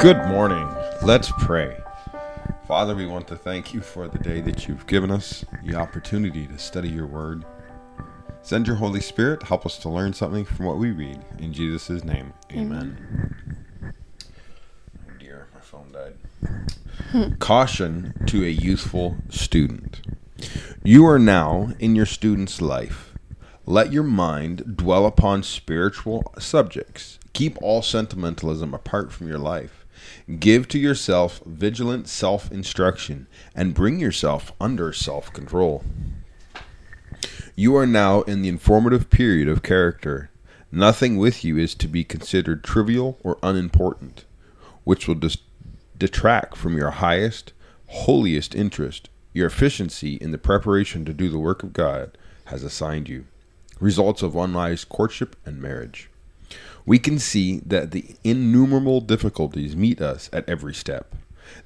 Good morning. Let's pray. Father, we want to thank you for the day that you've given us, the opportunity to study your word. Send your Holy Spirit, to help us to learn something from what we read. In Jesus' name, amen. Oh dear, my phone died. Caution to a youthful student. You are now in your student's life. Let your mind dwell upon spiritual subjects. Keep all sentimentalism apart from your life. Give to yourself vigilant self instruction and bring yourself under self control. You are now in the informative period of character. Nothing with you is to be considered trivial or unimportant, which will dis- detract from your highest, holiest interest. Your efficiency in the preparation to do the work of God has assigned you. Results of unwise courtship and marriage. We can see that the innumerable difficulties meet us at every step.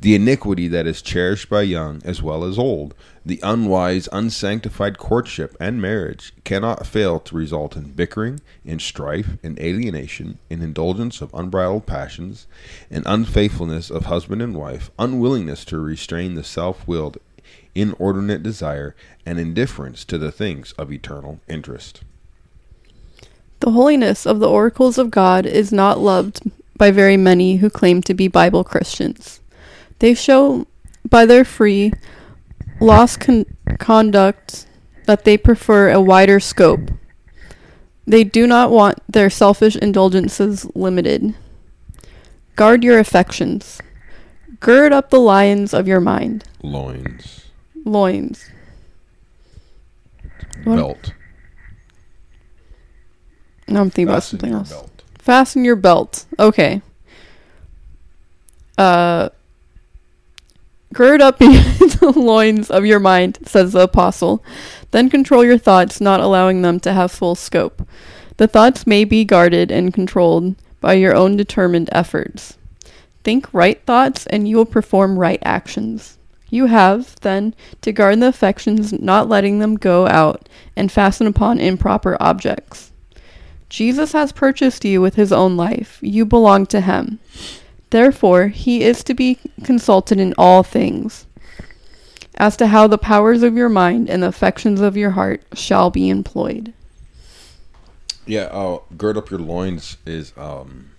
The iniquity that is cherished by young as well as old, the unwise, unsanctified courtship and marriage cannot fail to result in bickering, in strife, in alienation, in indulgence of unbridled passions, in unfaithfulness of husband and wife, unwillingness to restrain the self willed, inordinate desire, and indifference to the things of eternal interest. The holiness of the oracles of God is not loved by very many who claim to be Bible Christians. They show by their free, lost con- conduct that they prefer a wider scope. They do not want their selfish indulgences limited. Guard your affections. Gird up the lions of your mind. Loins. Loins. Belt. No, I'm thinking about Fasten something your else. belt. Fasten your belt. Okay. Uh gird up the loins of your mind, says the apostle. Then control your thoughts, not allowing them to have full scope. The thoughts may be guarded and controlled by your own determined efforts. Think right thoughts and you will perform right actions. You have, then, to guard the affections, not letting them go out and fasten upon improper objects. Jesus has purchased you with his own life. You belong to him. Therefore, he is to be consulted in all things, as to how the powers of your mind and the affections of your heart shall be employed. Yeah, uh, gird up your loins is um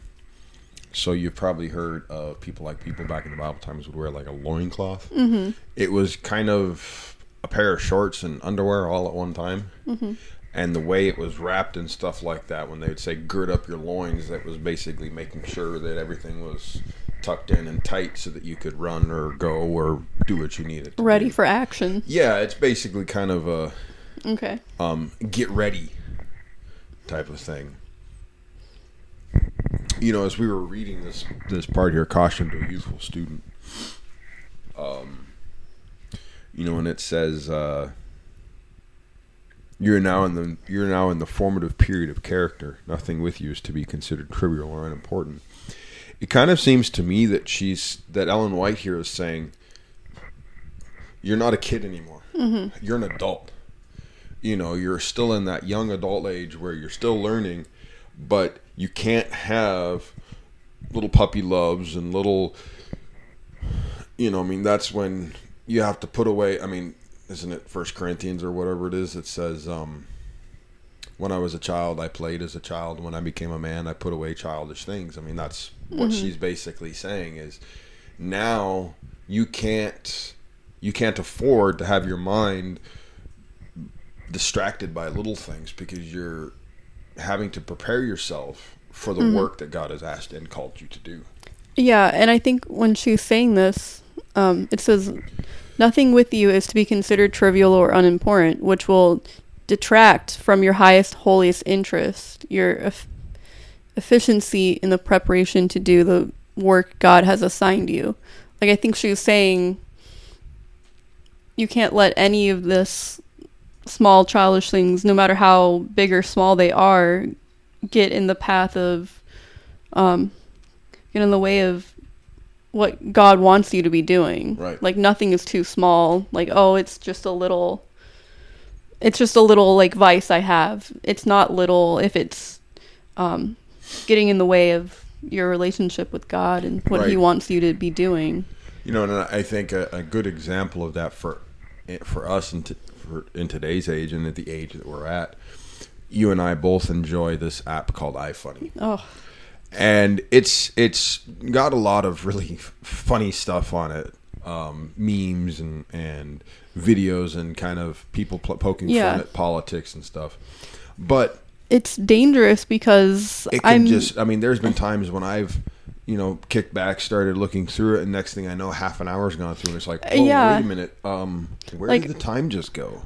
so you've probably heard of people like people back in the Bible times would wear like a loincloth. Mm-hmm. It was kind of a pair of shorts and underwear all at one time. Mm-hmm. And the way it was wrapped and stuff like that, when they would say gird up your loins, that was basically making sure that everything was tucked in and tight so that you could run or go or do what you needed. To Ready do. for action. Yeah, it's basically kind of a Okay. um, get ready type of thing. You know, as we were reading this this part here, caution to a youthful student. Um, you know, and it says uh, you're now in the you're now in the formative period of character. Nothing with you is to be considered trivial or unimportant. It kind of seems to me that she's that Ellen White here is saying you're not a kid anymore. Mm-hmm. You're an adult you know you're still in that young adult age where you're still learning but you can't have little puppy loves and little you know i mean that's when you have to put away i mean isn't it first corinthians or whatever it is it says um when i was a child i played as a child. When i became a man i put away childish things. I mean that's what she's basically saying is now you can't you can't afford to have your mind distracted by little things because you're having to prepare yourself for the work that God has asked and called you to do. Yeah, and I think when she's saying this, um, it says, Nothing with you is to be considered trivial or unimportant, which will detract from your highest, holiest interest, your eff- efficiency in the preparation to do the work God has assigned you. Like, I think she was saying, you can't let any of this small childish things, no matter how big or small they are, get in the path of, um, get in the way of what God wants you to be doing. Right. Like nothing is too small. Like oh, it's just a little. It's just a little like vice I have. It's not little if it's, um, getting in the way of your relationship with God and what He wants you to be doing. You know, and I think a, a good example of that for for us in, t- for, in today's age and at the age that we're at, you and I both enjoy this app called iFunny, Oh, and it's it's got a lot of really funny stuff on it, um, memes and and videos and kind of people pl- poking Yeah. fun at politics and stuff, but it's dangerous because it can I'm just i mean there's been times when i've you know kicked back started looking through it and next thing i know half an hour's gone through and it's like oh Yeah. wait a minute um where Like- did the time just go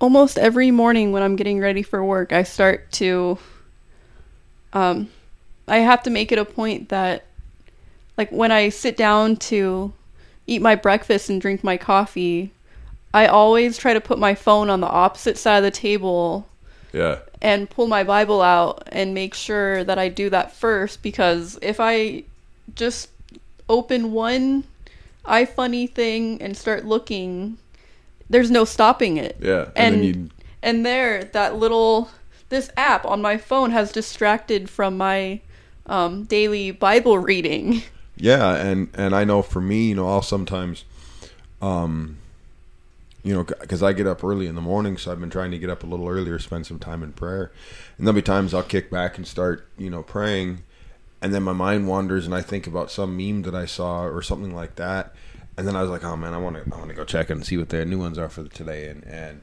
almost every morning when I'm getting ready for work, I start to um I have to make it a point that like when I sit down to eat my breakfast and drink my coffee, I always try to put my phone on the opposite side of the table yeah and pull my Bible out and make sure that I do that first because if I just open one iFunny thing and start looking, there's no stopping it. yeah and, And you and there, that little this app on my phone has distracted from my um, daily Bible reading. yeah and and i know for me you know i'll sometimes um you know because i get up early in the morning so i've been trying to get up a little earlier spend some time in prayer. And there'll be times i'll kick back and start you know praying and then my mind wanders and i think about some meme that i saw or something like that. And then i was like oh man i want to i want to go check and see what their new ones are for today. And and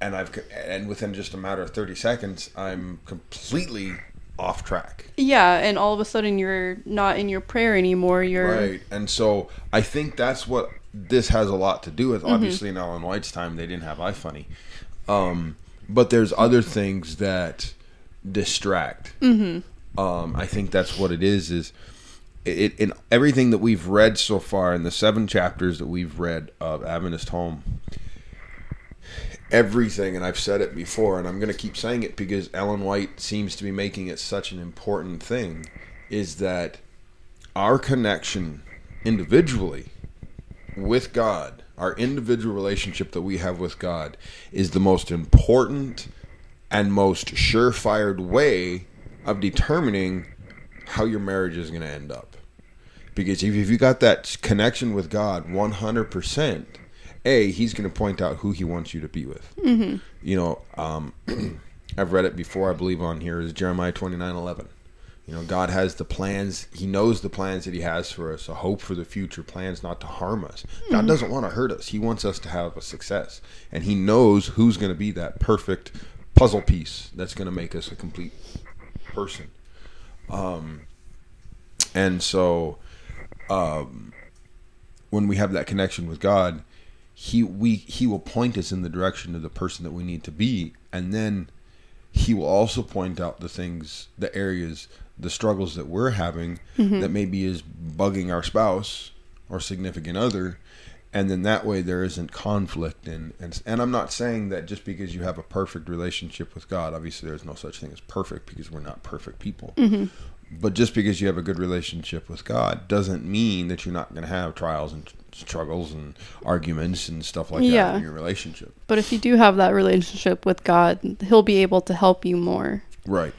and i've and within just a matter of 30 seconds i'm completely off track Yeah, and all of a sudden you're not in your prayer anymore. You're Right. And so I think that's what this has a lot to do with. Obviously, in Ellen White's time, they didn't have iFunny. Um, but there's other things that distract. Mm-hmm. Um, I think that's what it is. Is it in everything that we've read so far in the seven chapters that we've read of Adventist Home? Everything, and I've said it before, and I'm going to keep saying it because Ellen White seems to be making it such an important thing, is that our connection individually with God, our individual relationship that we have with God, is the most important and most surefire way of determining how your marriage is going to end up. Because if you got that connection with God 100%, A, He's going to point out who He wants you to be with. Mm-hmm. You know, um, I've read it before, I believe, on here is Jeremiah 29 11. You know, God has the plans. He knows the plans that He has for us, a hope for the future, plans not to harm us. God doesn't want to hurt us. He wants us to have a success. And He knows who's going to be that perfect puzzle piece that's going to make us a complete person. Um, and so, um, when we have that connection with God, He we He will point us in the direction of the person that we need to be, and then He will also point out the things, the areas, the struggles that we're having mm-hmm. that maybe is bugging our spouse or significant other, and then that way there isn't conflict and and and I'm not saying that just because you have a perfect relationship with God, obviously there's no such thing as perfect because we're not perfect people. Mm-hmm. But just because you have a good relationship with God doesn't mean that you're not going to have trials and struggles and arguments and stuff like that in your relationship. But if you do have that relationship with God, He'll be able to help you more. Right.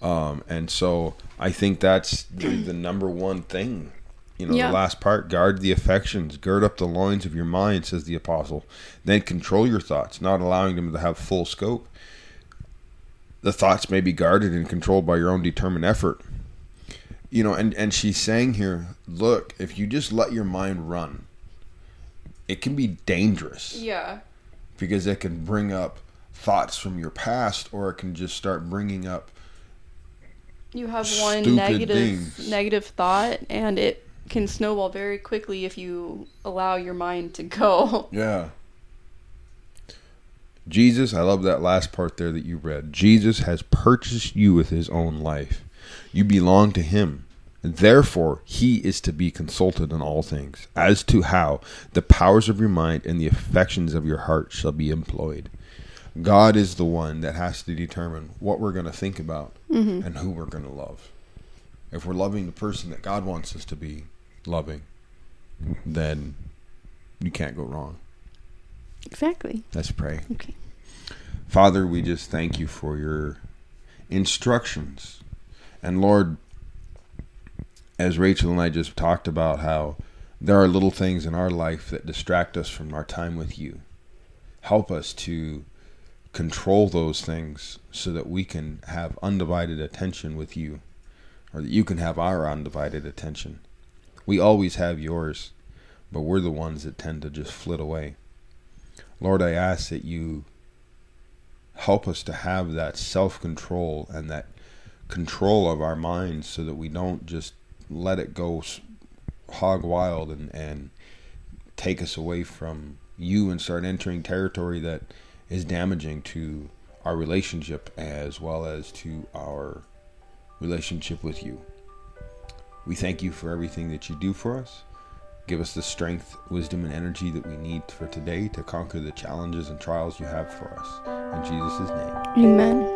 Um, and so I think that's the, the number one thing. You know, Yeah. the last part guard the affections, gird up the loins of your mind, says the apostle. Then control your thoughts, not allowing them to have full scope. The thoughts may be guarded and controlled by your own determined effort. You know, and, and she's saying here, look, if you just let your mind run, it can be dangerous Yeah. because it can bring up thoughts from your past or it can just start bringing up You have one negative things. negative thought and it can snowball very quickly if you allow your mind to go. yeah jesus i love that last part there that you read. Jesus has purchased you with his own life. You belong to him. Therefore he is to be consulted in all things as to how the powers of your mind and the affections of your heart shall be employed. God is the one that has to determine what we're going to think about mm-hmm. and who we're going to love. If we're loving the person that god wants us to be loving then you can't go wrong Exactly. Let's pray. Okay. Father, we just thank you for your instructions. And Lord, as Rachel and I just talked about how there are little things in our life that distract us from our time with you. Help us to control those things so that we can have undivided attention with you, or that you can have our undivided attention. We always have yours, but we're the ones that tend to just flit away. Lord, I ask that you help us to have that self control and that control of our minds so that we don't just let it go hog wild and, and take us away from you and start entering territory that is damaging to our relationship as well as to our relationship with you. We thank you for everything that you do for us. Give us the strength, wisdom, and energy that we need for today to conquer the challenges and trials you have for us. In Jesus' name. Amen.